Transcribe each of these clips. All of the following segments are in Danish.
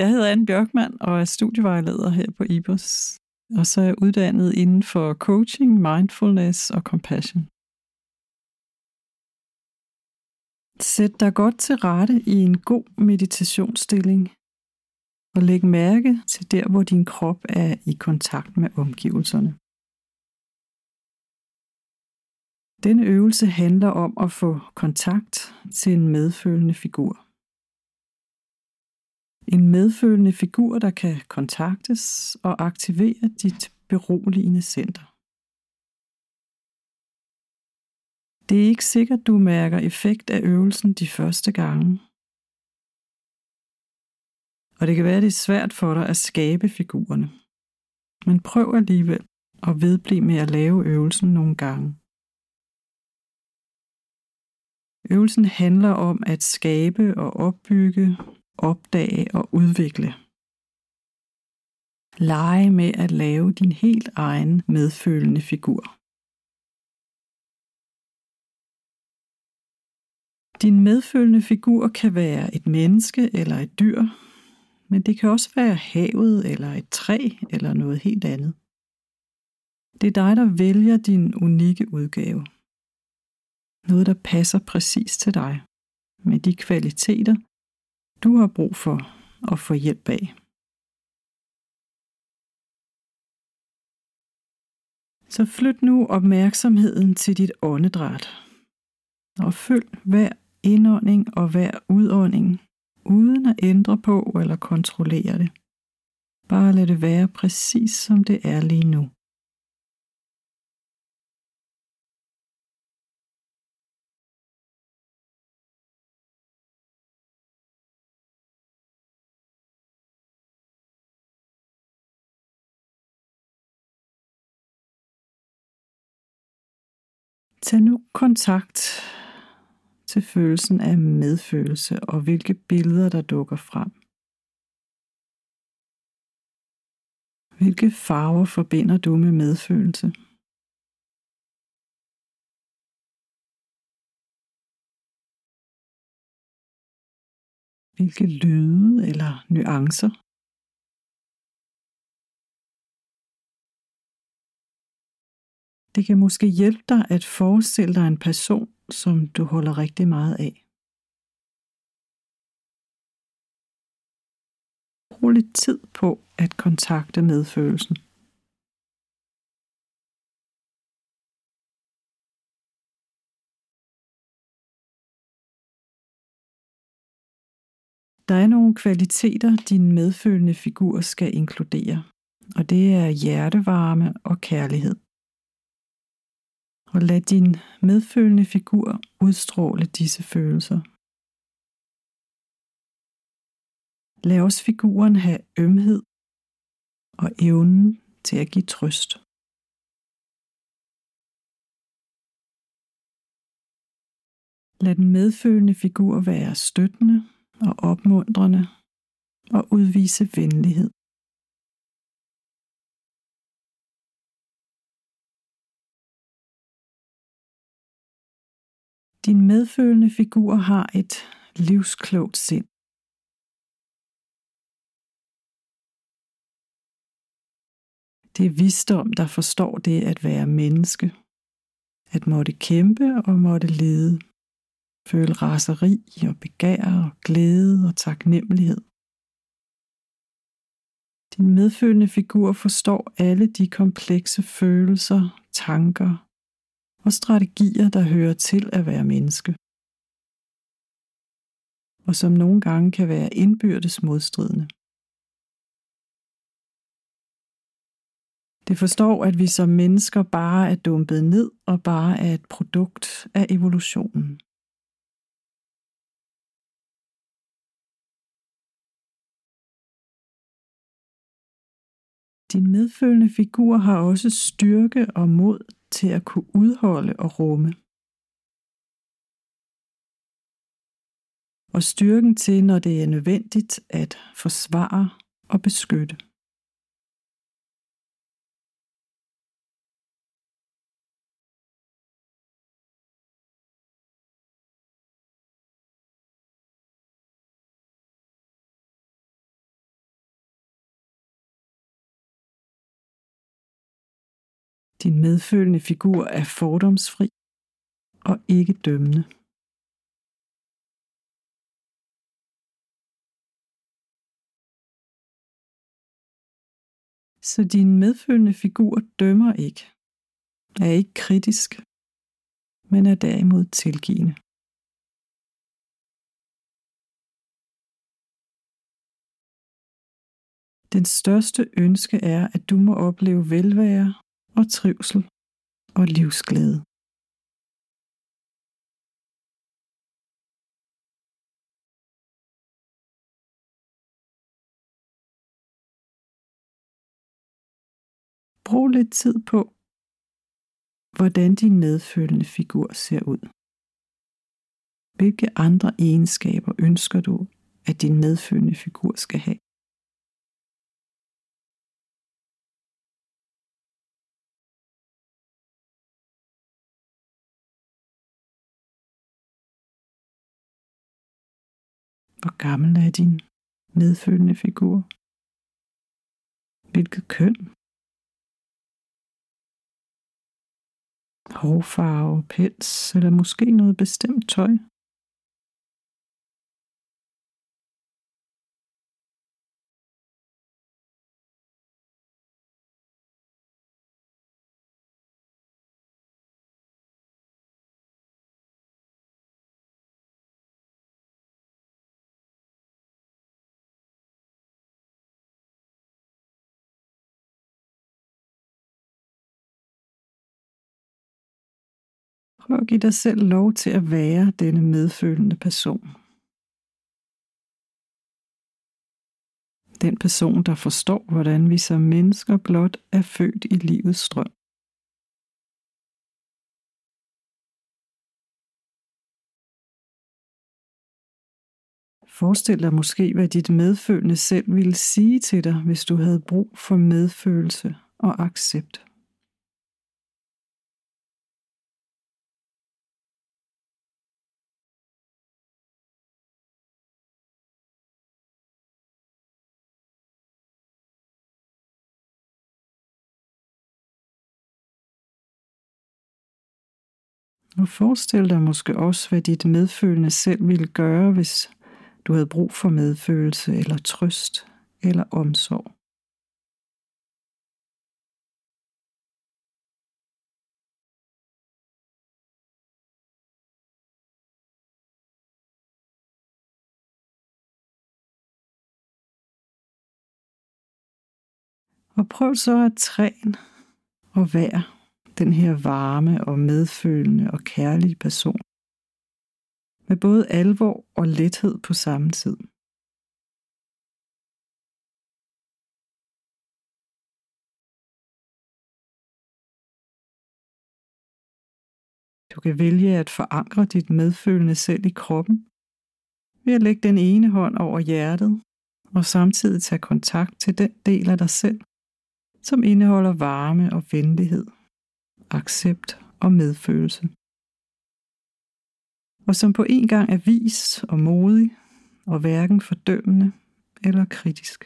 Jeg hedder Anne Bjørkman og er studievejleder her på IBOS. Og så er jeg uddannet inden for coaching, mindfulness og compassion. Sæt dig godt til rette i en god meditationsstilling og læg mærke til der, hvor din krop er i kontakt med omgivelserne. Denne øvelse handler om at få kontakt til en medfølende figur. En medfølende figur, der kan kontaktes og aktivere dit beroligende center. Det er ikke sikkert, du mærker effekt af øvelsen de første gange. Og det kan være, det er svært for dig at skabe figurerne. Men prøv alligevel at vedblive med at lave øvelsen nogle gange. Øvelsen handler om at skabe og opbygge, opdage og udvikle. Lege med at lave din helt egen medfølende figur. Din medfølende figur kan være et menneske eller et dyr, men det kan også være havet eller et træ eller noget helt andet. Det er dig, der vælger din unikke udgave. Noget, der passer præcis til dig, med de kvaliteter, du har brug for at få hjælp af. Så flyt nu opmærksomheden til dit åndedræt, og følg hver indånding og hver udånding, uden at ændre på eller kontrollere det. Bare lad det være præcis som det er lige nu. Tag nu kontakt til følelsen af medfølelse og hvilke billeder der dukker frem. Hvilke farver forbinder du med medfølelse? Hvilke lyde eller nuancer Det kan måske hjælpe dig at forestille dig en person, som du holder rigtig meget af. Brug lidt tid på at kontakte medfølelsen. Der er nogle kvaliteter, din medfølende figur skal inkludere, og det er hjertevarme og kærlighed og lad din medfølende figur udstråle disse følelser. Lad også figuren have ømhed og evnen til at give trøst. Lad den medfølende figur være støttende og opmuntrende og udvise venlighed. Din medfølende figur har et livsklogt sind. Det er visdom, der forstår det at være menneske. At måtte kæmpe og måtte lede. Føle raseri og begær og glæde og taknemmelighed. Din medfølende figur forstår alle de komplekse følelser, tanker og strategier, der hører til at være menneske, og som nogle gange kan være indbyrdes modstridende. Det forstår, at vi som mennesker bare er dumpet ned og bare er et produkt af evolutionen. Din medfølende figur har også styrke og mod til at kunne udholde og rumme. Og styrken til, når det er nødvendigt at forsvare og beskytte. Din medfølende figur er fordomsfri og ikke dømmende. Så din medfølende figur dømmer ikke, er ikke kritisk, men er derimod tilgivende. Den største ønske er, at du må opleve velvære og trivsel og livsglæde. Brug lidt tid på, hvordan din medfølende figur ser ud. Hvilke andre egenskaber ønsker du, at din medfølende figur skal have? Hvor gammel er din medfølende figur? Hvilket køn? Hårfarve, pels eller måske noget bestemt tøj? Prøv at give dig selv lov til at være denne medfølende person. Den person, der forstår, hvordan vi som mennesker blot er født i livets strøm. Forestil dig måske, hvad dit medfølende selv ville sige til dig, hvis du havde brug for medfølelse og accept. Og forestil dig måske også, hvad dit medfølende selv ville gøre, hvis du havde brug for medfølelse eller trøst eller omsorg. Og prøv så at træne og være den her varme og medfølende og kærlige person. Med både alvor og lethed på samme tid. Du kan vælge at forankre dit medfølende selv i kroppen ved at lægge den ene hånd over hjertet og samtidig tage kontakt til den del af dig selv, som indeholder varme og venlighed accept og medfølelse. Og som på en gang er vis og modig og hverken fordømmende eller kritisk.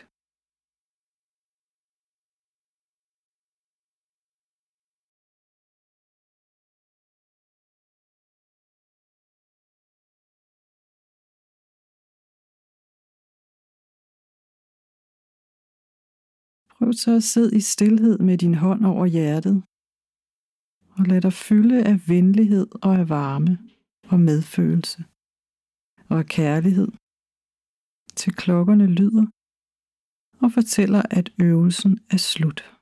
Prøv så at sidde i stillhed med din hånd over hjertet og lad dig fylde af venlighed og af varme og medfølelse og af kærlighed, til klokkerne lyder og fortæller, at øvelsen er slut.